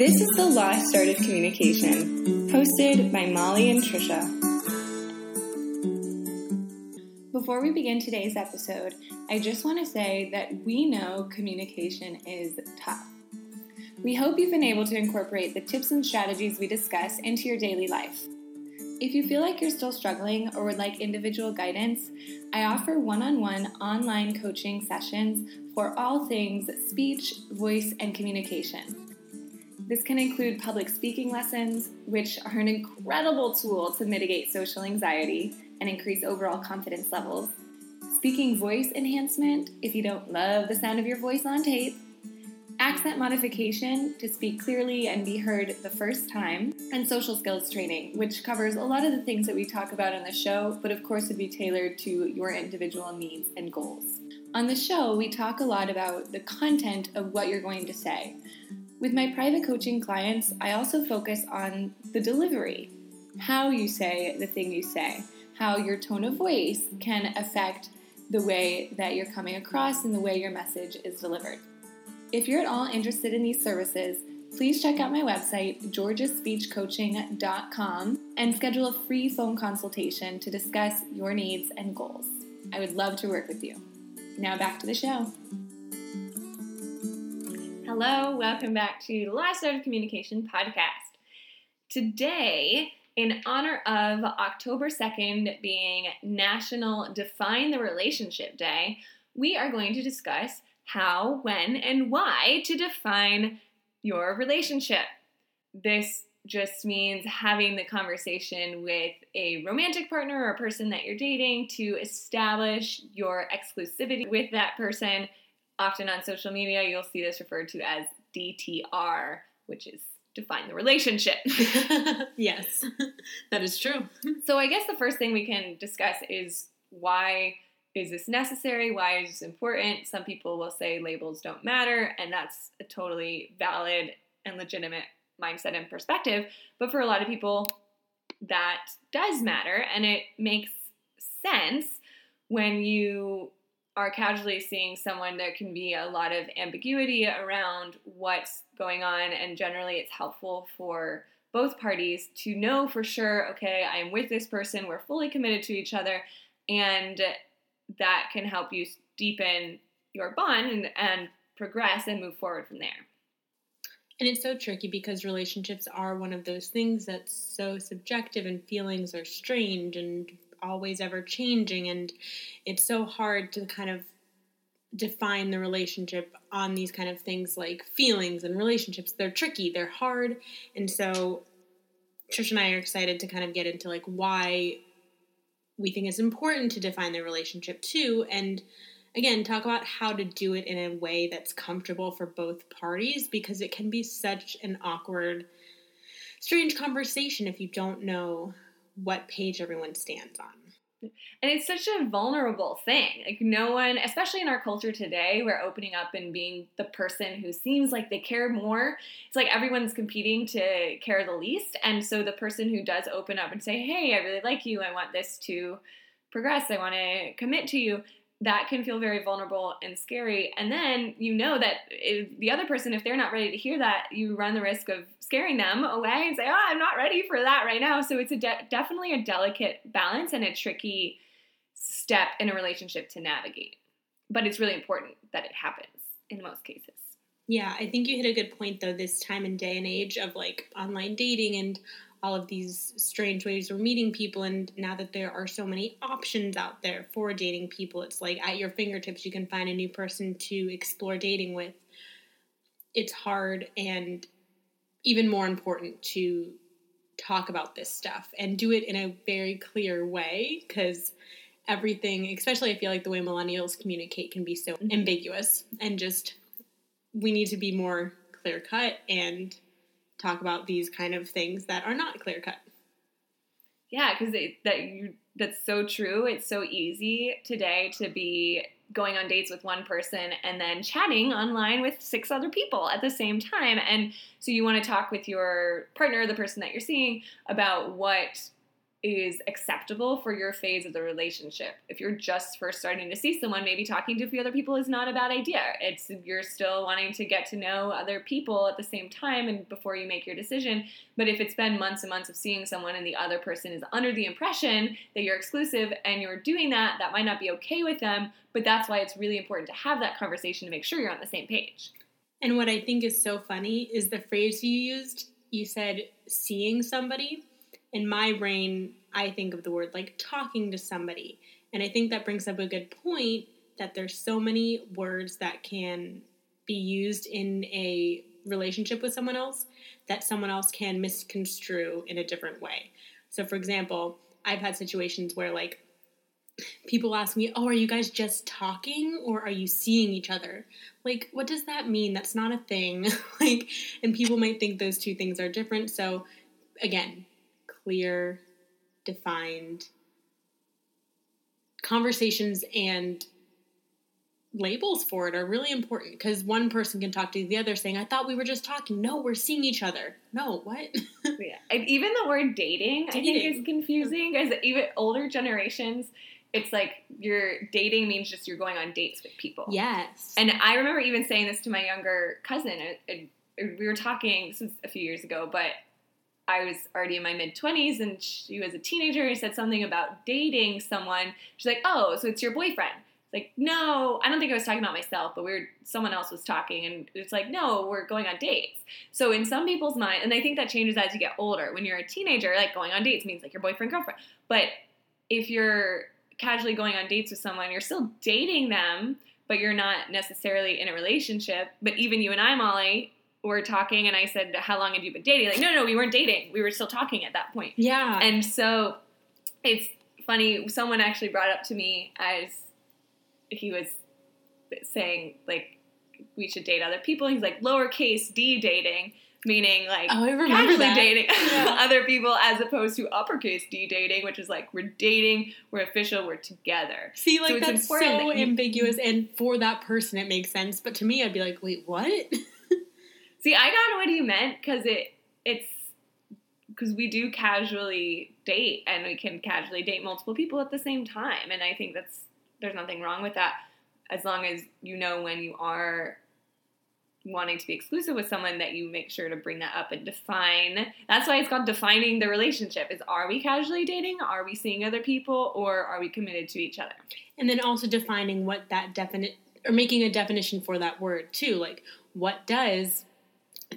This is The Lost Art of Communication, hosted by Molly and Tricia. Before we begin today's episode, I just want to say that we know communication is tough. We hope you've been able to incorporate the tips and strategies we discuss into your daily life. If you feel like you're still struggling or would like individual guidance, I offer one on one online coaching sessions for all things speech, voice, and communication. This can include public speaking lessons, which are an incredible tool to mitigate social anxiety and increase overall confidence levels, speaking voice enhancement if you don't love the sound of your voice on tape accent modification to speak clearly and be heard the first time, and social skills training, which covers a lot of the things that we talk about on the show, but of course would be tailored to your individual needs and goals. On the show, we talk a lot about the content of what you're going to say. With my private coaching clients, I also focus on the delivery, how you say the thing you say, how your tone of voice can affect the way that you're coming across and the way your message is delivered. If you're at all interested in these services, please check out my website, georgiaspeechcoaching.com, and schedule a free phone consultation to discuss your needs and goals. I would love to work with you. Now back to the show. Hello, welcome back to the Art of Communication podcast. Today, in honor of October 2nd being National Define the Relationship Day, we are going to discuss how, when, and why to define your relationship. This just means having the conversation with a romantic partner or a person that you're dating to establish your exclusivity with that person. Often on social media, you'll see this referred to as DTR, which is define the relationship. yes, that is true. So, I guess the first thing we can discuss is why is this necessary? Why is this important? Some people will say labels don't matter, and that's a totally valid and legitimate mindset and perspective. But for a lot of people, that does matter, and it makes sense when you are casually seeing someone, there can be a lot of ambiguity around what's going on, and generally it's helpful for both parties to know for sure okay, I'm with this person, we're fully committed to each other, and that can help you deepen your bond and, and progress and move forward from there. And it's so tricky because relationships are one of those things that's so subjective and feelings are strange and always ever changing. And it's so hard to kind of define the relationship on these kind of things like feelings and relationships. They're tricky, they're hard. And so Trish and I are excited to kind of get into like why we think it's important to define the relationship too. And again, talk about how to do it in a way that's comfortable for both parties because it can be such an awkward, strange conversation if you don't know what page everyone stands on. And it's such a vulnerable thing. Like, no one, especially in our culture today, we're opening up and being the person who seems like they care more. It's like everyone's competing to care the least. And so the person who does open up and say, Hey, I really like you. I want this to progress. I want to commit to you that can feel very vulnerable and scary. And then you know that the other person, if they're not ready to hear that, you run the risk of scaring them away and say, "Oh, I'm not ready for that right now." So it's a de- definitely a delicate balance and a tricky step in a relationship to navigate. But it's really important that it happens in most cases. Yeah, I think you hit a good point though. This time and day and age of like online dating and all of these strange ways we're meeting people and now that there are so many options out there for dating people it's like at your fingertips you can find a new person to explore dating with it's hard and even more important to talk about this stuff and do it in a very clear way because everything especially i feel like the way millennials communicate can be so mm-hmm. ambiguous and just we need to be more clear cut and talk about these kind of things that are not clear cut. Yeah, because that you that's so true. It's so easy today to be going on dates with one person and then chatting online with six other people at the same time. And so you want to talk with your partner, the person that you're seeing, about what is acceptable for your phase of the relationship. If you're just first starting to see someone, maybe talking to a few other people is not a bad idea. It's you're still wanting to get to know other people at the same time and before you make your decision. But if it's been months and months of seeing someone and the other person is under the impression that you're exclusive and you're doing that, that might not be okay with them, but that's why it's really important to have that conversation to make sure you're on the same page. And what I think is so funny is the phrase you used. You said seeing somebody in my brain, I think of the word like talking to somebody. And I think that brings up a good point that there's so many words that can be used in a relationship with someone else that someone else can misconstrue in a different way. So, for example, I've had situations where like people ask me, "Oh, are you guys just talking or are you seeing each other?" Like, what does that mean? That's not a thing. like, and people might think those two things are different. So, again, clear, defined conversations and labels for it are really important because one person can talk to the other saying, I thought we were just talking. No, we're seeing each other. No, what? yeah. And even the word dating, dating. I think is confusing because even older generations, it's like you're dating means just you're going on dates with people. Yes. And I remember even saying this to my younger cousin. we were talking, a few years ago, but I was already in my mid 20s and she was a teenager and said something about dating someone. She's like, "Oh, so it's your boyfriend." It's like, "No, I don't think I was talking about myself, but we were someone else was talking and it's like, "No, we're going on dates." So in some people's mind, and I think that changes as you get older. When you're a teenager, like going on dates means like your boyfriend girlfriend. But if you're casually going on dates with someone, you're still dating them, but you're not necessarily in a relationship. But even you and I, Molly, were talking and I said, How long had you been dating? Like, no, no, we weren't dating. We were still talking at that point. Yeah. And so it's funny, someone actually brought up to me as he was saying, like, we should date other people. He's like, lowercase d dating, meaning like oh, I remember that. dating yeah. other people as opposed to uppercase d dating, which is like, we're dating, we're official, we're together. See, like, so that's so that you, ambiguous. And for that person, it makes sense. But to me, I'd be like, wait, what? See, I got what he meant because it it's because we do casually date and we can casually date multiple people at the same time, and I think that's there's nothing wrong with that as long as you know when you are wanting to be exclusive with someone that you make sure to bring that up and define. That's why it's called defining the relationship is are we casually dating are we seeing other people or are we committed to each other? And then also defining what that definite or making a definition for that word too like what does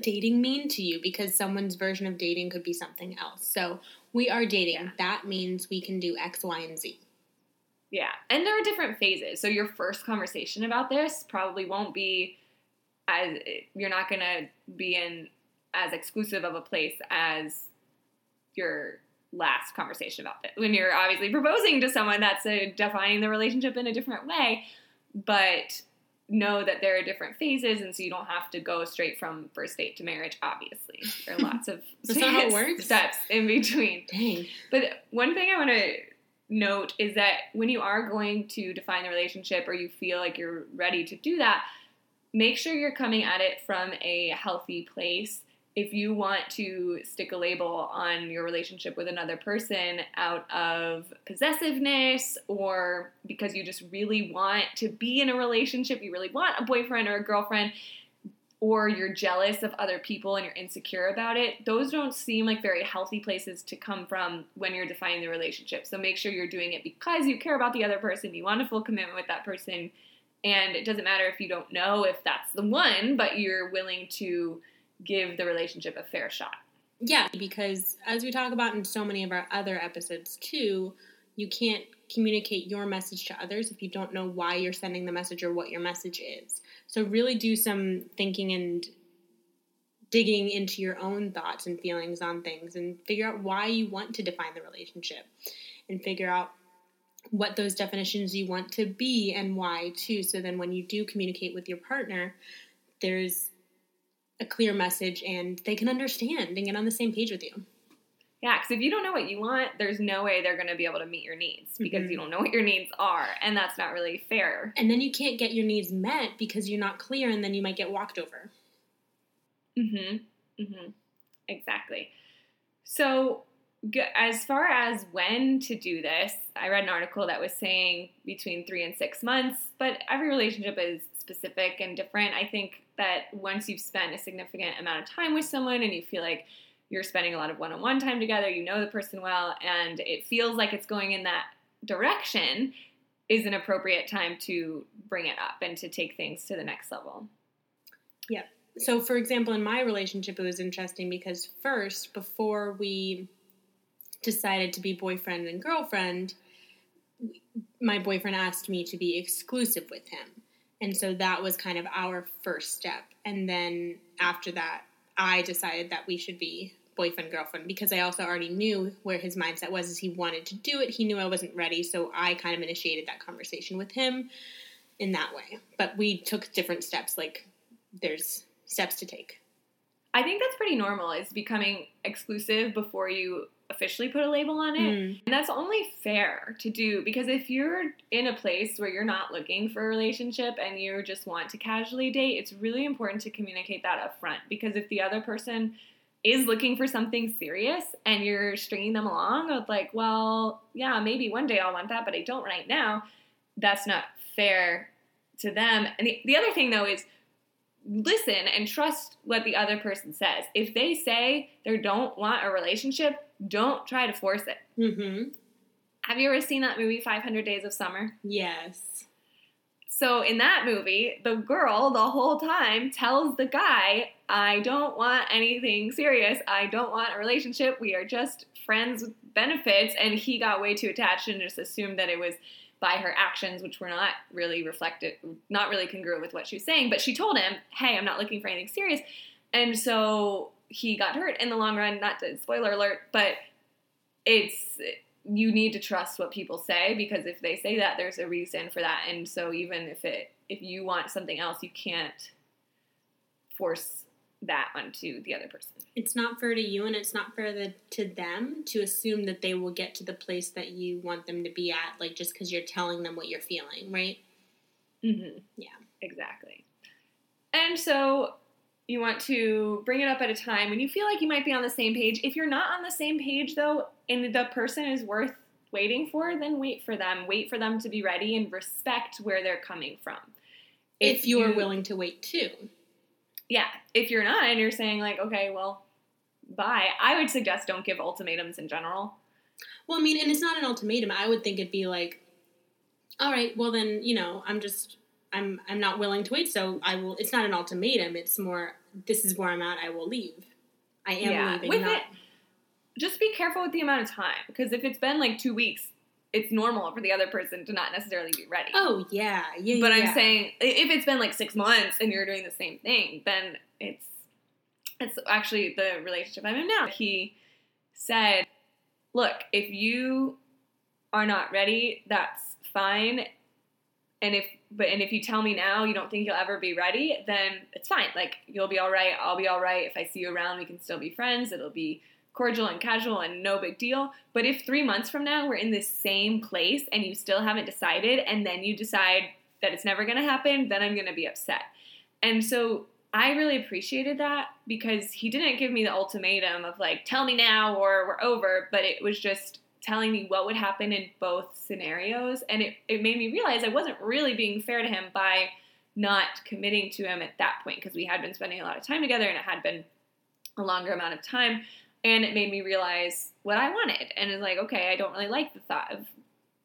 dating mean to you? Because someone's version of dating could be something else. So we are dating. Yeah. That means we can do X, Y, and Z. Yeah. And there are different phases. So your first conversation about this probably won't be as you're not going to be in as exclusive of a place as your last conversation about it. When you're obviously proposing to someone, that's a, defining the relationship in a different way. But know that there are different phases, and so you don't have to go straight from first date to marriage. Obviously, there are lots of That's how it works. steps in between. Dang. But one thing I want to note is that when you are going to define the relationship, or you feel like you're ready to do that, make sure you're coming at it from a healthy place if you want to stick a label on your relationship with another person out of possessiveness or because you just really want to be in a relationship, you really want a boyfriend or a girlfriend, or you're jealous of other people and you're insecure about it, those don't seem like very healthy places to come from when you're defining the relationship. So make sure you're doing it because you care about the other person, you want a full commitment with that person, and it doesn't matter if you don't know if that's the one, but you're willing to give the relationship a fair shot. Yeah, because as we talk about in so many of our other episodes too, you can't communicate your message to others if you don't know why you're sending the message or what your message is. So really do some thinking and digging into your own thoughts and feelings on things and figure out why you want to define the relationship and figure out what those definitions you want to be and why too so then when you do communicate with your partner there's a clear message and they can understand and get on the same page with you. Yeah, because if you don't know what you want, there's no way they're going to be able to meet your needs because mm-hmm. you don't know what your needs are, and that's not really fair. And then you can't get your needs met because you're not clear, and then you might get walked over. Mm-hmm. Mm-hmm. Exactly. So as far as when to do this, I read an article that was saying between three and six months, but every relationship is specific and different. I think that once you've spent a significant amount of time with someone and you feel like you're spending a lot of one on one time together, you know the person well, and it feels like it's going in that direction, is an appropriate time to bring it up and to take things to the next level. Yeah. So, for example, in my relationship, it was interesting because first, before we decided to be boyfriend and girlfriend, my boyfriend asked me to be exclusive with him. And so that was kind of our first step. And then after that, I decided that we should be boyfriend girlfriend because I also already knew where his mindset was as he wanted to do it. He knew I wasn't ready, so I kind of initiated that conversation with him in that way. But we took different steps like there's steps to take. I think that's pretty normal is becoming exclusive before you officially put a label on it. Mm. And that's only fair to do because if you're in a place where you're not looking for a relationship and you just want to casually date, it's really important to communicate that up front because if the other person is looking for something serious and you're stringing them along with like, well, yeah, maybe one day I'll want that, but I don't right now, that's not fair to them. And the, the other thing though is listen and trust what the other person says. If they say they don't want a relationship, don't try to force it. Mm-hmm. Have you ever seen that movie 500 Days of Summer? Yes. So in that movie, the girl the whole time tells the guy, I don't want anything serious. I don't want a relationship. We are just friends with benefits. And he got way too attached and just assumed that it was by her actions, which were not really reflected, not really congruent with what she was saying. But she told him, hey, I'm not looking for anything serious. And so he got hurt in the long run. Not to spoiler alert, but it's you need to trust what people say because if they say that, there's a reason for that. And so even if it if you want something else, you can't force that onto the other person. It's not fair to you and it's not fair the, to them to assume that they will get to the place that you want them to be at, like just because you're telling them what you're feeling, right? Mm-hmm. Yeah. Exactly. And so you want to bring it up at a time when you feel like you might be on the same page. If you're not on the same page, though, and the person is worth waiting for, then wait for them. Wait for them to be ready and respect where they're coming from. If, if you're you, willing to wait too. Yeah. If you're not and you're saying, like, okay, well, bye, I would suggest don't give ultimatums in general. Well, I mean, and it's not an ultimatum. I would think it'd be like, all right, well, then, you know, I'm just I'm I'm not willing to wait, so I will. It's not an ultimatum. It's more this is where I'm at. I will leave. I am yeah. leaving. With not, it, just be careful with the amount of time because if it's been like two weeks, it's normal for the other person to not necessarily be ready. Oh yeah, yeah. But yeah. I'm saying if it's been like six months and you're doing the same thing, then it's it's actually the relationship I'm in now. He said, "Look, if you are not ready, that's fine and if but and if you tell me now you don't think you'll ever be ready then it's fine like you'll be all right i'll be all right if i see you around we can still be friends it'll be cordial and casual and no big deal but if three months from now we're in the same place and you still haven't decided and then you decide that it's never going to happen then i'm going to be upset and so i really appreciated that because he didn't give me the ultimatum of like tell me now or we're over but it was just telling me what would happen in both scenarios. And it, it made me realize I wasn't really being fair to him by not committing to him at that point because we had been spending a lot of time together and it had been a longer amount of time. And it made me realize what I wanted. And it's like, okay, I don't really like the thought of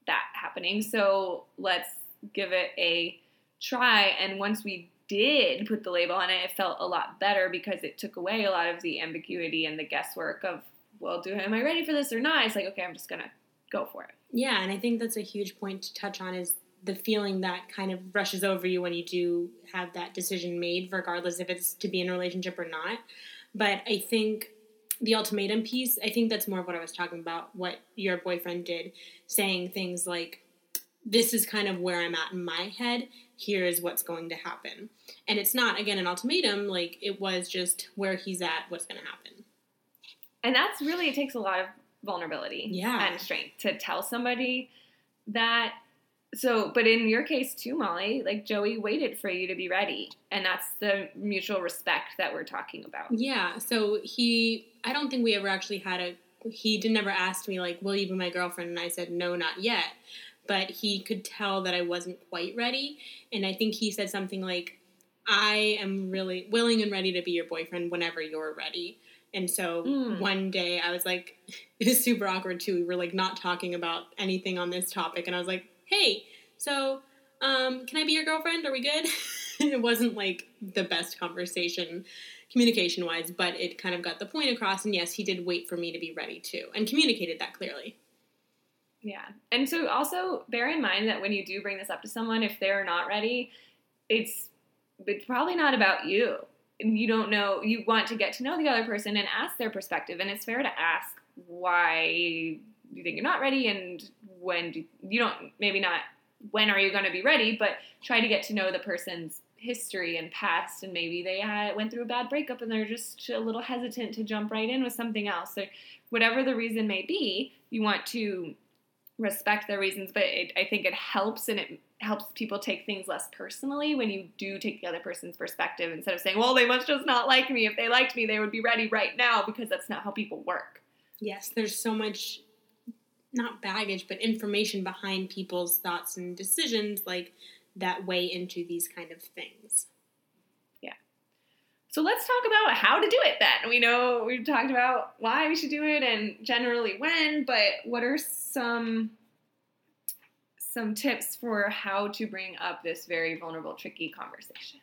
that happening. So let's give it a try. And once we did put the label on it, it felt a lot better because it took away a lot of the ambiguity and the guesswork of well, do am I ready for this or not? It's like, okay, I'm just gonna go for it. Yeah, and I think that's a huge point to touch on is the feeling that kind of rushes over you when you do have that decision made, regardless if it's to be in a relationship or not. But I think the ultimatum piece, I think that's more of what I was talking about, what your boyfriend did, saying things like, this is kind of where I'm at in my head. Here's what's going to happen. And it's not, again, an ultimatum. Like, it was just where he's at, what's going to happen. And that's really, it takes a lot of vulnerability yeah. and strength to tell somebody that. So, but in your case too, Molly, like Joey waited for you to be ready. And that's the mutual respect that we're talking about. Yeah. So he, I don't think we ever actually had a he did never ask me like, "Will you be my girlfriend?" And I said, "No, not yet." But he could tell that I wasn't quite ready, and I think he said something like, "I am really willing and ready to be your boyfriend whenever you're ready." And so Mm. one day I was like, it was super awkward too. We were like not talking about anything on this topic, and I was like, "Hey, so um, can I be your girlfriend? Are we good?" it wasn't like the best conversation communication wise, but it kind of got the point across. And yes, he did wait for me to be ready too, and communicated that clearly. Yeah. And so also bear in mind that when you do bring this up to someone, if they're not ready, it's it's probably not about you. And You don't know, you want to get to know the other person and ask their perspective. And it's fair to ask why you think you're not ready and when do, you don't, maybe not when are you going to be ready, but try to get to know the person's history and past. And maybe they had, went through a bad breakup and they're just a little hesitant to jump right in with something else. So, whatever the reason may be, you want to respect their reasons, but it, I think it helps and it helps people take things less personally when you do take the other person's perspective instead of saying, well, they must just not like me. If they liked me, they would be ready right now because that's not how people work. Yes, there's so much not baggage, but information behind people's thoughts and decisions like that weigh into these kind of things. Yeah. So let's talk about how to do it then. We know we've talked about why we should do it and generally when, but what are some some tips for how to bring up this very vulnerable, tricky conversation?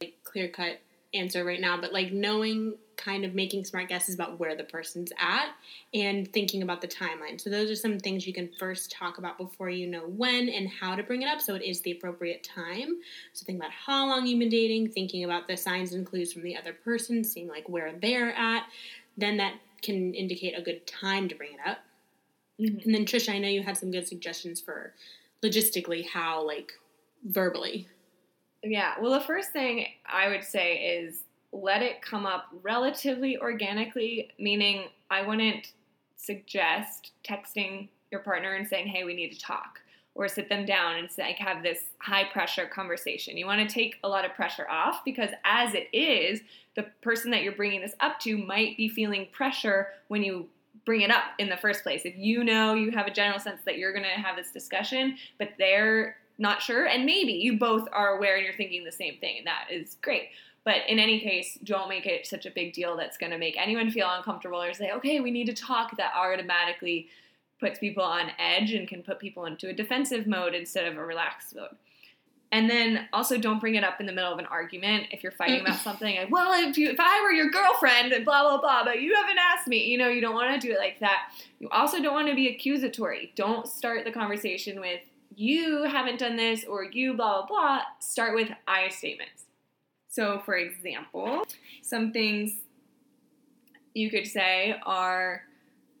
Like clear cut answer right now, but like knowing kind of making smart guesses about where the person's at and thinking about the timeline. So those are some things you can first talk about before you know when and how to bring it up so it is the appropriate time. So think about how long you've been dating, thinking about the signs and clues from the other person, seeing like where they're at. Then that can indicate a good time to bring it up. Mm-hmm. And then Tricia, I know you had some good suggestions for logistically how like verbally. Yeah. Well, the first thing I would say is let it come up relatively organically, meaning I wouldn't suggest texting your partner and saying, hey, we need to talk, or sit them down and like, have this high pressure conversation. You want to take a lot of pressure off because, as it is, the person that you're bringing this up to might be feeling pressure when you bring it up in the first place. If you know you have a general sense that you're going to have this discussion, but they're not sure, and maybe you both are aware and you're thinking the same thing, and that is great. But in any case, don't make it such a big deal that's going to make anyone feel uncomfortable or say, okay, we need to talk. That automatically puts people on edge and can put people into a defensive mode instead of a relaxed mode. And then also don't bring it up in the middle of an argument if you're fighting about something. Like, well, if you if I were your girlfriend and blah blah blah, but you haven't asked me, you know, you don't want to do it like that. You also don't want to be accusatory. Don't start the conversation with you haven't done this or you blah blah blah. Start with I statements. So, for example, some things you could say are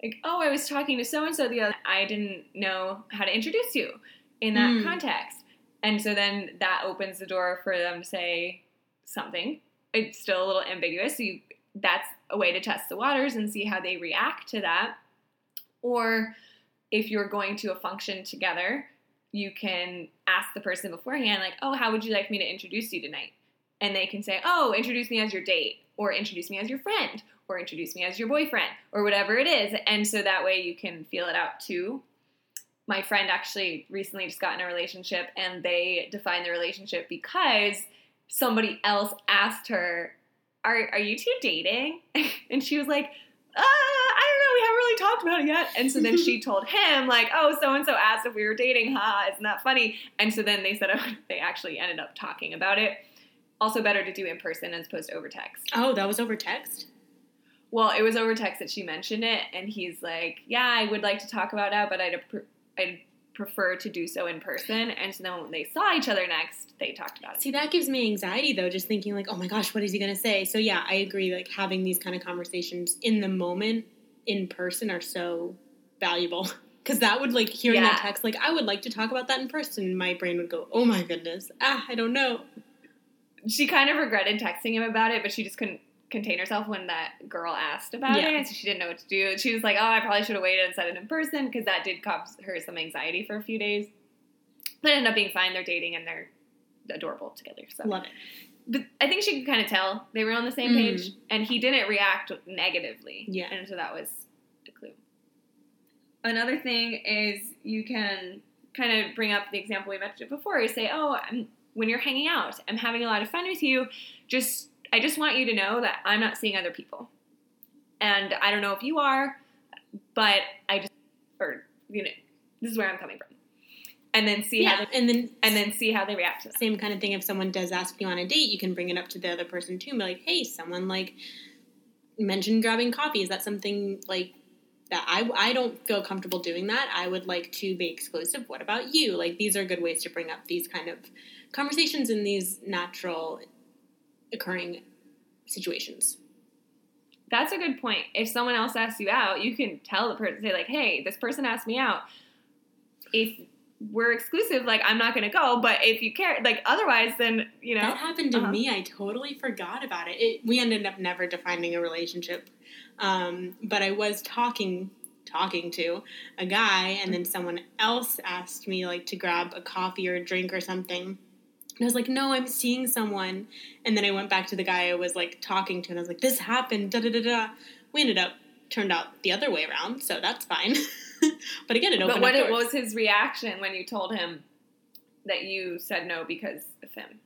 like, "Oh, I was talking to so and so the other. I didn't know how to introduce you in that Mm. context." And so then that opens the door for them to say something. It's still a little ambiguous. So you, that's a way to test the waters and see how they react to that. Or if you're going to a function together, you can ask the person beforehand, like, "Oh, how would you like me to introduce you tonight?" and they can say, "Oh, introduce me as your date, or introduce me as your friend, or introduce me as your boyfriend, or whatever it is." And so that way you can feel it out too. My friend actually recently just got in a relationship, and they defined the relationship because somebody else asked her, "Are are you two dating?" and she was like. Uh, I haven't really talked about it yet. And so then she told him, like, oh, so and so asked if we were dating. Ha, isn't that funny? And so then they said oh, they actually ended up talking about it also better to do in person as opposed to over text. Oh, that was over text? Well, it was over text that she mentioned it, and he's like, "Yeah, I would like to talk about it, but I'd pr- I'd prefer to do so in person." And so then when they saw each other next, they talked about it. See, that gives me anxiety though, just thinking like, oh my gosh, what is he gonna say? So yeah, I agree. Like having these kind of conversations in the moment, in person, are so valuable. Because that would like hearing that text, like I would like to talk about that in person. My brain would go, oh my goodness, ah, I don't know. She kind of regretted texting him about it, but she just couldn't contain herself when that girl asked about Yeah. it, so she didn't know what to do. She was like, "Oh, I probably should have waited and said it in person because that did cause her some anxiety for a few days." But it ended up being fine. They're dating and they're adorable together. So Love it. But I think she could kind of tell they were on the same Mm. page, and he didn't react negatively. Yeah. and so that was a clue. another thing is you can kind of bring up the example we mentioned before. You say, "Oh, I'm, when you're hanging out, I'm having a lot of fun with you. Just I just want you to know that I'm not seeing other people, and I don't know if you are, but I just or you know this is where I'm coming from." And then see yeah, how they, and then and then see how they react to that. same kind of thing. If someone does ask you on a date, you can bring it up to the other person too. And be like, hey, someone like mentioned grabbing coffee. Is that something like that? I I don't feel comfortable doing that. I would like to be exclusive. What about you? Like these are good ways to bring up these kind of conversations in these natural occurring situations. That's a good point. If someone else asks you out, you can tell the person, say like, "Hey, this person asked me out. If we're exclusive, like I'm not going to go, but if you care, like otherwise, then you know." That happened to Uh-huh. me. I totally forgot about it. it. We ended up never defining a relationship, um, but I was talking talking to a guy, and then someone else asked me like to grab a coffee or a drink or something. And I was like, "No, I'm seeing someone." And then I went back to the guy I was like talking to, and I was like, "This happened." Da da da da. We ended up turned out the other way around, so that's fine. but again, it opened But what, up it, what was his reaction when you told him that you said no because of him?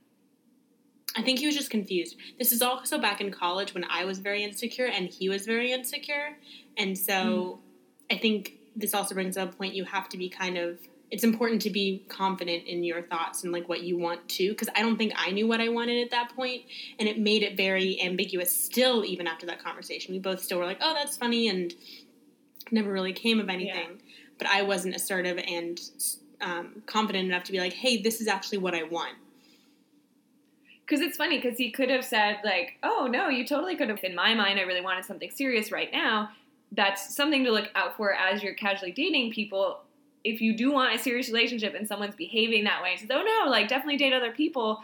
I think he was just confused. This is also back in college when I was very insecure and he was very insecure. And so hmm. I think this also brings up a point you have to be kind of it's important to be confident in your thoughts and like what you want to because I don't think I knew what I wanted at that point and it made it very ambiguous still even after that conversation. We both still were like, "Oh, that's funny," and never really came of anything. But I wasn't assertive and um, confident enough to be like, "Hey, this is actually what I want." Because it's funny because he could have said like, "Oh no, you totally could have." In my mind, I really wanted something serious right now. That's something to look out for as you're casually dating people. If you do want a serious relationship and someone's behaving that way, says, "Oh no, like definitely date other people."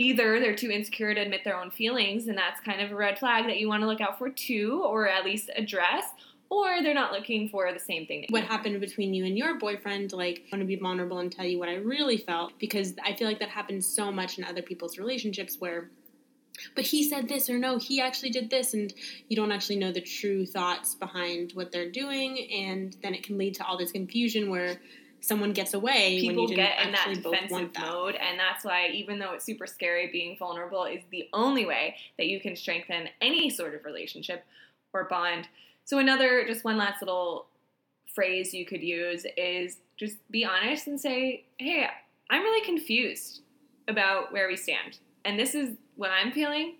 Either they're too insecure to admit their own feelings, and that's kind of a red flag that you want to look out for too, or at least address, or they're not looking for the same thing. What happened between you and your boyfriend like I want to be vulnerable and tell you what i really felt because i feel like that happens so much in other people's relationships where but he said this or no he actually did this and you don't actually know the true thoughts behind what they're doing and then it can lead to all this confusion where someone gets away when people you get in that defensive that mode and that's why even though it's super scary being vulnerable is the only way that you can strengthen any sort of relationship or bond so another just one last little phrase you could use is just be honest and say hey i'm really confused about where we stand. And this is what i'm feeling.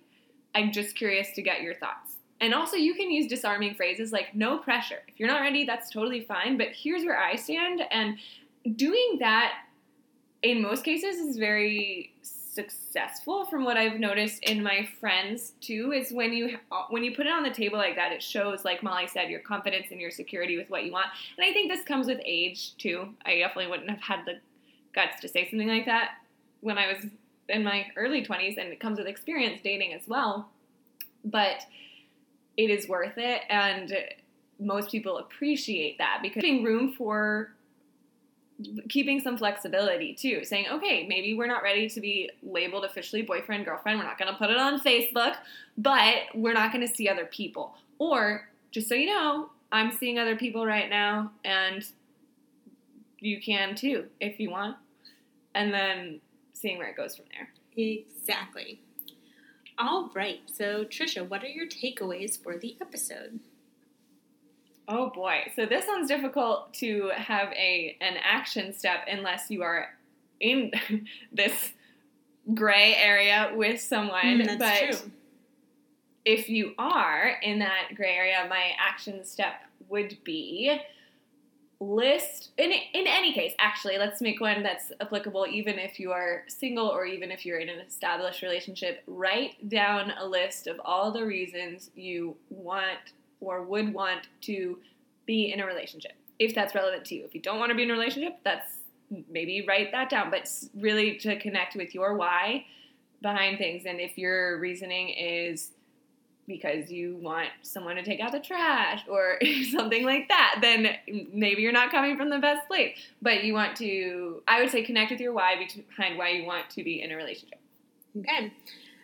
I'm just curious to get your thoughts. And also you can use disarming phrases like no pressure. If you're not ready that's totally fine but here's where i stand. And doing that in most cases is very successful from what i've noticed in my friends too is when you uh, when you put it on the table like that it shows like molly said your confidence and your security with what you want. And i think this comes with age too. I definitely wouldn't have had the guts to say something like that when i was in my early 20s and it comes with experience dating as well. But it is worth it and most people appreciate that because giving room for keeping some flexibility too. Saying okay maybe we're not ready to be labeled officially boyfriend girlfriend. We're not going to put it on facebook but we're not going to see other people. Or just so you know i'm seeing other people right now and you can too if you want. And then seeing where it goes from there. Exactly. All right. So tricia what are your takeaways for the episode Oh boy. So this one's difficult to have a an action step unless you are in this gray area with someone. Mm, that's but true if you are in that gray area, my action step would be list in in any case actually let's make one that's applicable even if you are single or even if you're in an established relationship write down a list of all the reasons you want or would want to be in a relationship if that's relevant to you if you don't want to be in a relationship that's maybe write that down but really to connect with your why behind things and if your reasoning is because you want someone to take out the trash or something like that, then maybe you're not coming from the best place. But you want to, I would say, connect with your why behind why you want to be in a relationship. Okay.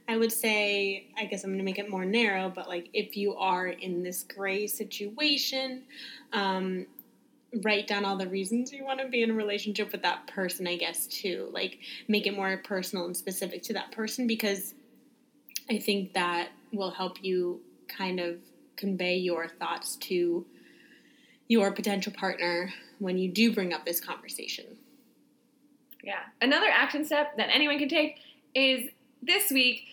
I would say, I guess I'm going to make it more narrow, but like if you are in this gray situation, um, write down all the reasons you want to be in a relationship with that person, I guess, too. Like, make it more personal and specific to that person because I think that will help you kind of convey your thoughts to your potential partner when you do bring up this conversation. Yeah. Another action step that anyone can take is this week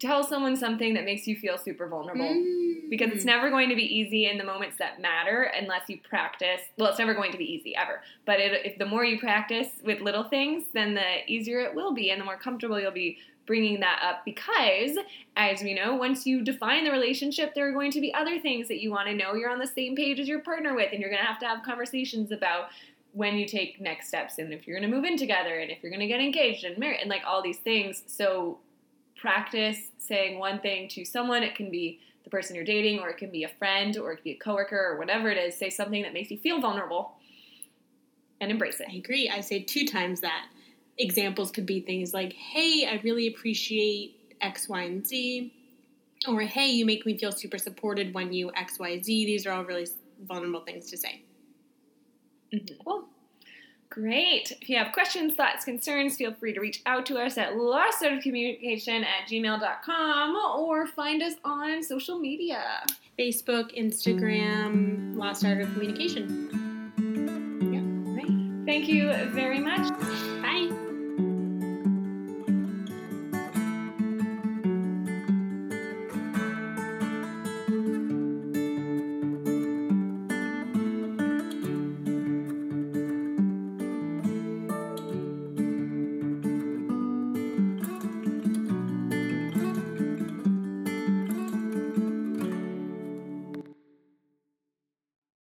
tell someone something that makes you feel super vulnerable. Mm. Because it's never going to be easy in the moments that matter unless you practice. Well, it's never going to be easy ever. But it, if the more you practice with little things, then the easier it will be and the more comfortable you'll be bringing that up because, as we know, once you define the relationship, there are going to be other things that you want to know you're on the same page as your partner with, and you're going to have to have conversations about when you take next steps and if you're going to move in together and if you're going to get engaged and married and like all these things. So, practice saying one thing to someone. It can be the person you're dating, or it can be a friend, or it could be a coworker, or whatever it is. Say something that makes you feel vulnerable and embrace it. I agree. I say two times that examples could be things like, hey, I really appreciate X, Y, and Z. Or, hey, you make me feel super supported when you X, Y, Z. These are all really vulnerable things to say. Mm-hmm. Cool. Great. If you have questions, thoughts, concerns, feel free to reach out to us at lostartofcommunication at gmail.com or find us on social media Facebook, Instagram, Lost Art of Communication. Yeah, great. Thank you very much.